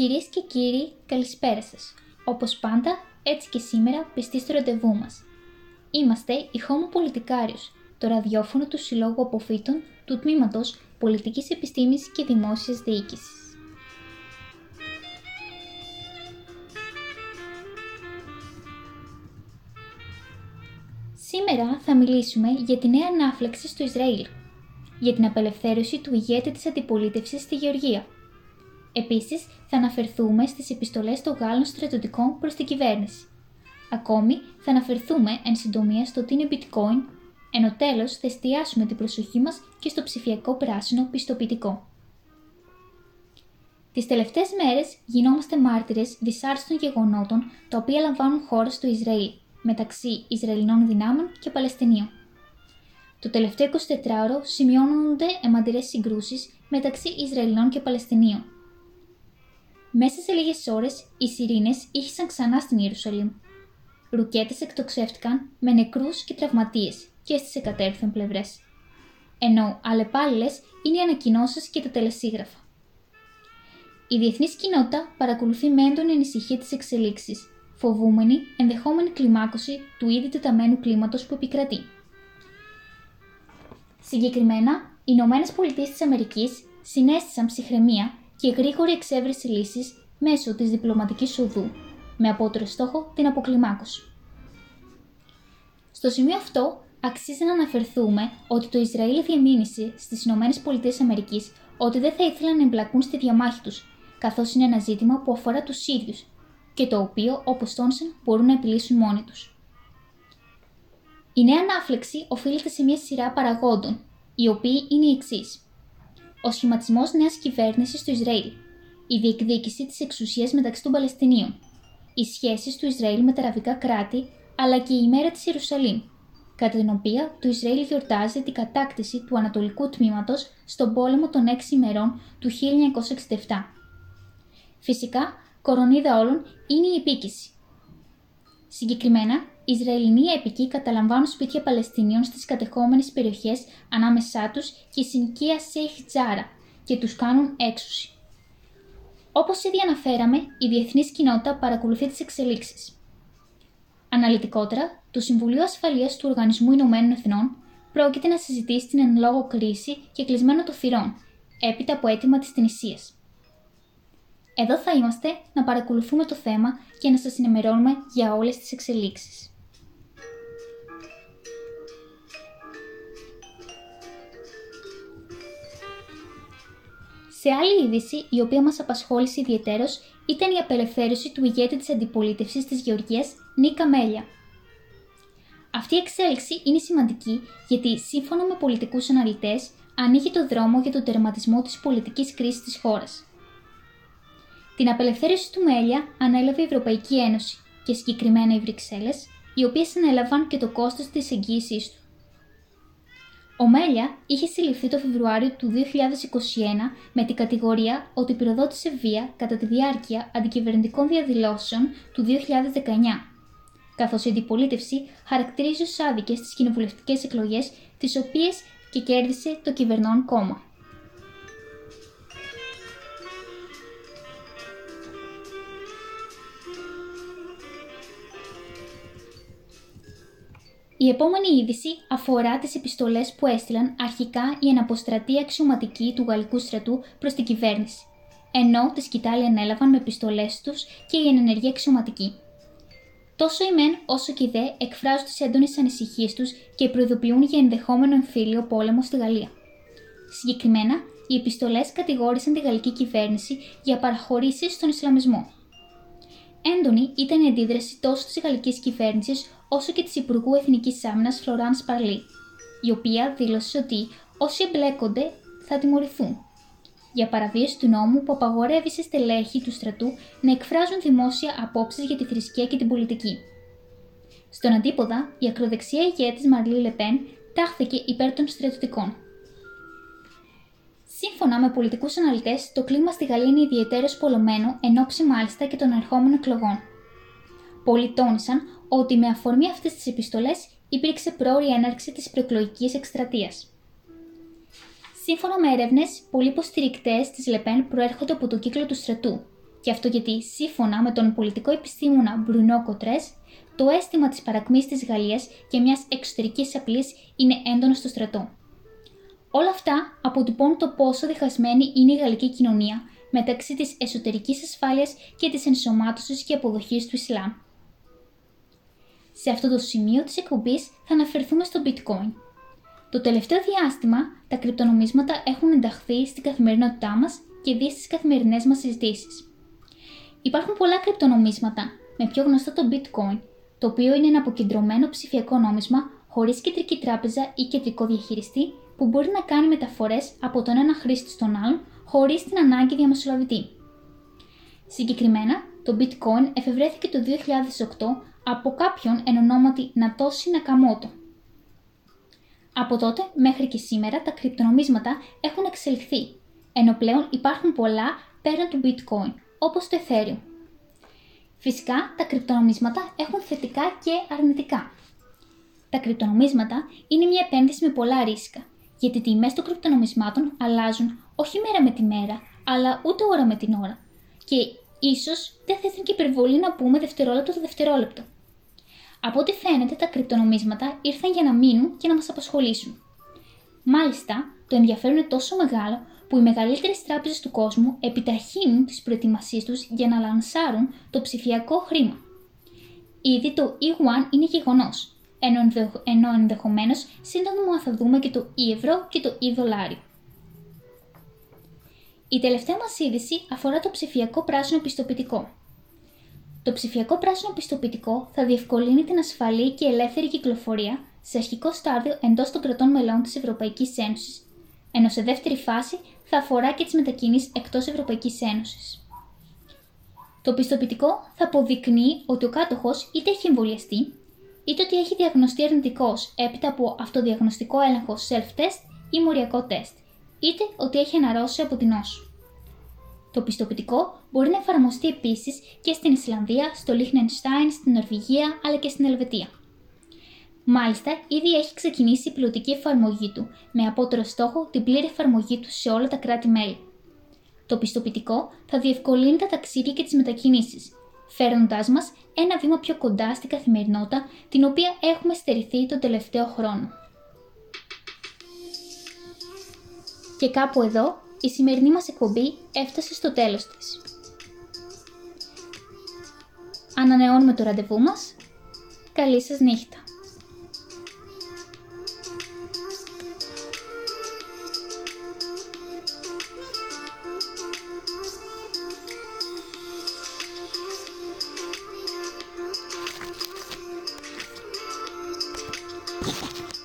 Κυρίες και κύριοι, καλησπέρα σας. Όπως πάντα, έτσι και σήμερα πιστοί στο ραντεβού μας. Είμαστε η Homo Πολιτικάριος, το ραδιόφωνο του Συλλόγου Αποφύτων του Τμήματος Πολιτικής Επιστήμης και Δημόσιας Διοίκησης. Σήμερα θα μιλήσουμε για τη νέα ανάφλεξη στο Ισραήλ, για την απελευθέρωση του ηγέτη της αντιπολίτευσης στη Γεωργία. Επίσης, θα αναφερθούμε στις επιστολές των Γάλλων στρατιωτικών προς την κυβέρνηση. Ακόμη, θα αναφερθούμε εν συντομία στο τι είναι bitcoin, ενώ τέλος θα εστιάσουμε την προσοχή μας και στο ψηφιακό πράσινο πιστοποιητικό. Τις τελευταίες μέρες γινόμαστε μάρτυρες δυσάρεστων γεγονότων τα οποία λαμβάνουν χώρα στο Ισραήλ, μεταξύ Ισραηλινών δυνάμεων και Παλαιστινίων. Το τελευταίο 24ωρο σημειώνονται αιματηρές συγκρούσεις μεταξύ Ισραηλινών και Παλαιστινίων. Μέσα σε λίγες ώρες, οι σιρήνες ήχησαν ξανά στην Ιερουσαλήμ. Ρουκέτες εκτοξεύτηκαν με νεκρούς και τραυματίες και στις εκατέρωθεν πλευρές. Ενώ αλλεπάλληλες είναι οι ανακοινώσεις και τα τελεσίγραφα. Η διεθνής κοινότητα παρακολουθεί με έντονη ανησυχία τις εξελίξεις, φοβούμενη ενδεχόμενη κλιμάκωση του ήδη τεταμένου κλίματος που επικρατεί. Συγκεκριμένα, οι Ηνωμένες Πολιτείες της Αμερικής συνέστησαν ψυχραιμία και γρήγορη εξέβρεση λύσης μέσω της διπλωματικής οδού, με απότερο στόχο την αποκλιμάκωση. Στο σημείο αυτό, αξίζει να αναφερθούμε ότι το Ισραήλ διαμήνυσε στις ΗΠΑ ότι δεν θα ήθελαν να εμπλακούν στη διαμάχη τους, καθώς είναι ένα ζήτημα που αφορά τους ίδιους και το οποίο, όπως τόνισαν, μπορούν να επιλύσουν μόνοι τους. Η νέα ανάφλεξη οφείλεται σε μια σειρά παραγόντων, οι οποίοι είναι οι εξής. Ο σχηματισμός νέας κυβέρνησης στο Ισραήλ, η διεκδίκηση της εξουσίας μεταξύ των Παλαιστινίων, οι σχέσεις του Ισραήλ με τα αραβικά κράτη, αλλά και η ημέρα της Ιερουσαλήμ, κατά την οποία το Ισραήλ γιορτάζει την κατάκτηση του Ανατολικού τμήματος στον πόλεμο των 6 ημερών του 1967. Φυσικά, κορονίδα όλων είναι η επίκηση. Συγκεκριμένα, οι Ισραηλινοί έπικοι καταλαμβάνουν σπίτια Παλαιστινίων στις κατεχόμενες περιοχές ανάμεσά τους και η συνοικία Σέιχ Τζάρα και τους κάνουν έξωση. Όπως ήδη αναφέραμε, η διεθνής κοινότητα παρακολουθεί τις εξελίξεις. Αναλυτικότερα, το Συμβουλίο Ασφαλείας του Οργανισμού Ηνωμένων Εθνών πρόκειται να συζητήσει την εν λόγω κρίση και κλεισμένο των θυρών, έπειτα από αίτημα της Τινησίας. Εδώ θα είμαστε να παρακολουθούμε το θέμα και να σας ενημερώνουμε για όλες τις εξελίξεις. Σε άλλη είδηση, η οποία μας απασχόλησε ιδιαίτερος, ήταν η απελευθέρωση του ηγέτη της αντιπολίτευσης της Γεωργίας, Νίκα Μέλια. Αυτή η εξέλιξη είναι σημαντική γιατί, σύμφωνα με πολιτικούς αναλυτές, ανοίγει το δρόμο για τον τερματισμό της πολιτικής κρίσης της χώρας. Την απελευθέρωση του Μέλια ανέλαβε η Ευρωπαϊκή Ένωση και συγκεκριμένα οι Βρυξέλλες, οι οποίες ανέλαβαν και το κόστος της εγγύησής του. Ο Μέλια είχε συλληφθεί το Φεβρουάριο του 2021 με την κατηγορία ότι πυροδότησε βία κατά τη διάρκεια αντικυβερνητικών διαδηλώσεων του 2019, καθώς η αντιπολίτευση χαρακτηρίζει ως άδικες τις κοινοβουλευτικές εκλογές, τις οποίες και κέρδισε το κυβερνών κόμμα. Η επόμενη είδηση αφορά τις επιστολές που έστειλαν αρχικά οι εναποστρατοί αξιωματικοί του γαλλικού στρατού προς την κυβέρνηση, ενώ τη σκητάλη ανέλαβαν με επιστολές τους και οι ενεργοί αξιωματικοί. Τόσο οι μεν όσο και οι δε εκφράζουν τις έντονες ανησυχίες τους και προειδοποιούν για ενδεχόμενο εμφύλιο πόλεμο στη Γαλλία. Συγκεκριμένα, οι επιστολές κατηγόρησαν τη γαλλική κυβέρνηση για παραχωρήσεις στον Ισλαμισμό. Έντονη ήταν η αντίδραση τόσο της γαλλικής κυβέρνησης όσο και της Υπουργού Εθνικής Άμυνας Φλωράνς Σπαρλή, η οποία δήλωσε ότι όσοι εμπλέκονται θα τιμωρηθούν για παραβίαση του νόμου που απαγορεύει σε στελέχη του στρατού να εκφράζουν δημόσια απόψεις για τη θρησκεία και την πολιτική. Στον αντίποδα, η ακροδεξιά ηγέτης Μαρλή Λεπέν τάχθηκε υπέρ των στρατιωτικών. Σύμφωνα με πολιτικούς αναλυτές, το κλίμα στη Γαλλία είναι ιδιαίτερος πολλωμένο εν ώψη μάλιστα και των ερχόμενων εκλογών. Πολλοί τόνισαν ότι με αφορμή αυτές τις επιστολές υπήρξε πρόορη έναρξη της προεκλογικής εκστρατείας. Σύμφωνα με έρευνες, πολλοί υποστηρικτές της Λεπέν προέρχονται από τον κύκλο του στρατού, Και αυτό γιατί, σύμφωνα με τον πολιτικό επιστήμονα Μπρουνό Κοτρέ, το αίσθημα της παρακμής της Γαλλίας και μιας εξωτερικής απειλής είναι έντονο στο στρατό. Όλα αυτά αποτυπώνουν το πόσο διχασμένη είναι η γαλλική κοινωνία μεταξύ της εσωτερικής ασφάλειας και της ενσωμάτωσης και αποδοχής του Ισλάμ. Σε αυτό το σημείο της εκπομπής θα αναφερθούμε στο bitcoin. Το τελευταίο διάστημα, τα κρυπτονομίσματα έχουν ενταχθεί στην καθημερινότητά μας και δεις στις καθημερινές μας συζητήσεις. Υπάρχουν πολλά κρυπτονομίσματα, με πιο γνωστό το bitcoin, το οποίο είναι ένα αποκεντρωμένο ψηφιακό νόμισμα χωρίς κεντρική τράπεζα ή κεντρικό διαχειριστή που μπορεί να κάνει μεταφορές από τον ένα χρήστη στον άλλον χωρίς την ανάγκη διαμεσολαβητή. Συγκεκριμένα, το bitcoin εφευρέθηκε το 2008 από κάποιον εν ονόματι Νατόση Νακαμότο. Από τότε μέχρι και σήμερα τα κρυπτονομίσματα έχουν εξελιχθεί, ενώ πλέον υπάρχουν πολλά πέραν του bitcoin, όπως το Ethereum. Φυσικά, τα κρυπτονομίσματα έχουν θετικά και αρνητικά. Τα κρυπτονομίσματα είναι μια επένδυση με πολλά ρίσκα, γιατί οι τιμές των κρυπτονομισμάτων αλλάζουν όχι μέρα με τη μέρα, αλλά ούτε ώρα με την ώρα. Και ίσως δεν θα ήταν και υπερβολή να πούμε δευτερόλεπτο το δευτερόλεπτο. Από ό,τι φαίνεται, τα κρυπτονομίσματα ήρθαν για να μείνουν και να μας απασχολήσουν. Μάλιστα, το ενδιαφέρον είναι τόσο μεγάλο που οι μεγαλύτερες τράπεζες του κόσμου επιταχύνουν τις προετοιμασίες τους για να λανσάρουν το ψηφιακό χρήμα. Ήδη το E1 είναι γεγονός ενώ, ενώ ενδεχομένω σύντομα θα δούμε και το ευρώ και το e-δολάριο. Η τελευταία μας είδηση αφορά το ψηφιακό πράσινο πιστοποιητικό. Το ψηφιακό πράσινο πιστοποιητικό θα διευκολύνει την ασφαλή και ελεύθερη κυκλοφορία σε αρχικό στάδιο εντός των κρατών μελών της Ευρωπαϊκής Ένωσης, ενώ σε δεύτερη φάση θα αφορά και τις μετακινήσεις εκτός Ευρωπαϊκής Ένωσης. Το πιστοποιητικό θα αποδεικνύει ότι ο κάτοχος είτε έχει εμβολιαστεί είτε ότι έχει διαγνωστεί αρνητικός έπειτα από αυτοδιαγνωστικό έλεγχο self-test ή μοριακό τεστ, είτε ότι έχει αναρρώσει από την νόσο. Το πιστοποιητικό μπορεί να εφαρμοστεί επίσης και στην Ισλανδία, στο Λίχνενστάιν, στην Νορβηγία αλλά και στην Ελβετία. Μάλιστα, ήδη έχει ξεκινήσει η πιλωτική εφαρμογή του, με απότερο στόχο την πλήρη εφαρμογή του σε όλα τα κράτη-μέλη. Το πιστοποιητικό θα διευκολύνει τα ταξίδια και τις μετακινήσεις, φέρνοντάς μας ένα βήμα πιο κοντά στην καθημερινότητα την οποία έχουμε στερηθεί τον τελευταίο χρόνο. Και κάπου εδώ η σημερινή μας εκπομπή έφτασε στο τέλος της. Ανανεώνουμε το ραντεβού μας. Καλή σας νύχτα.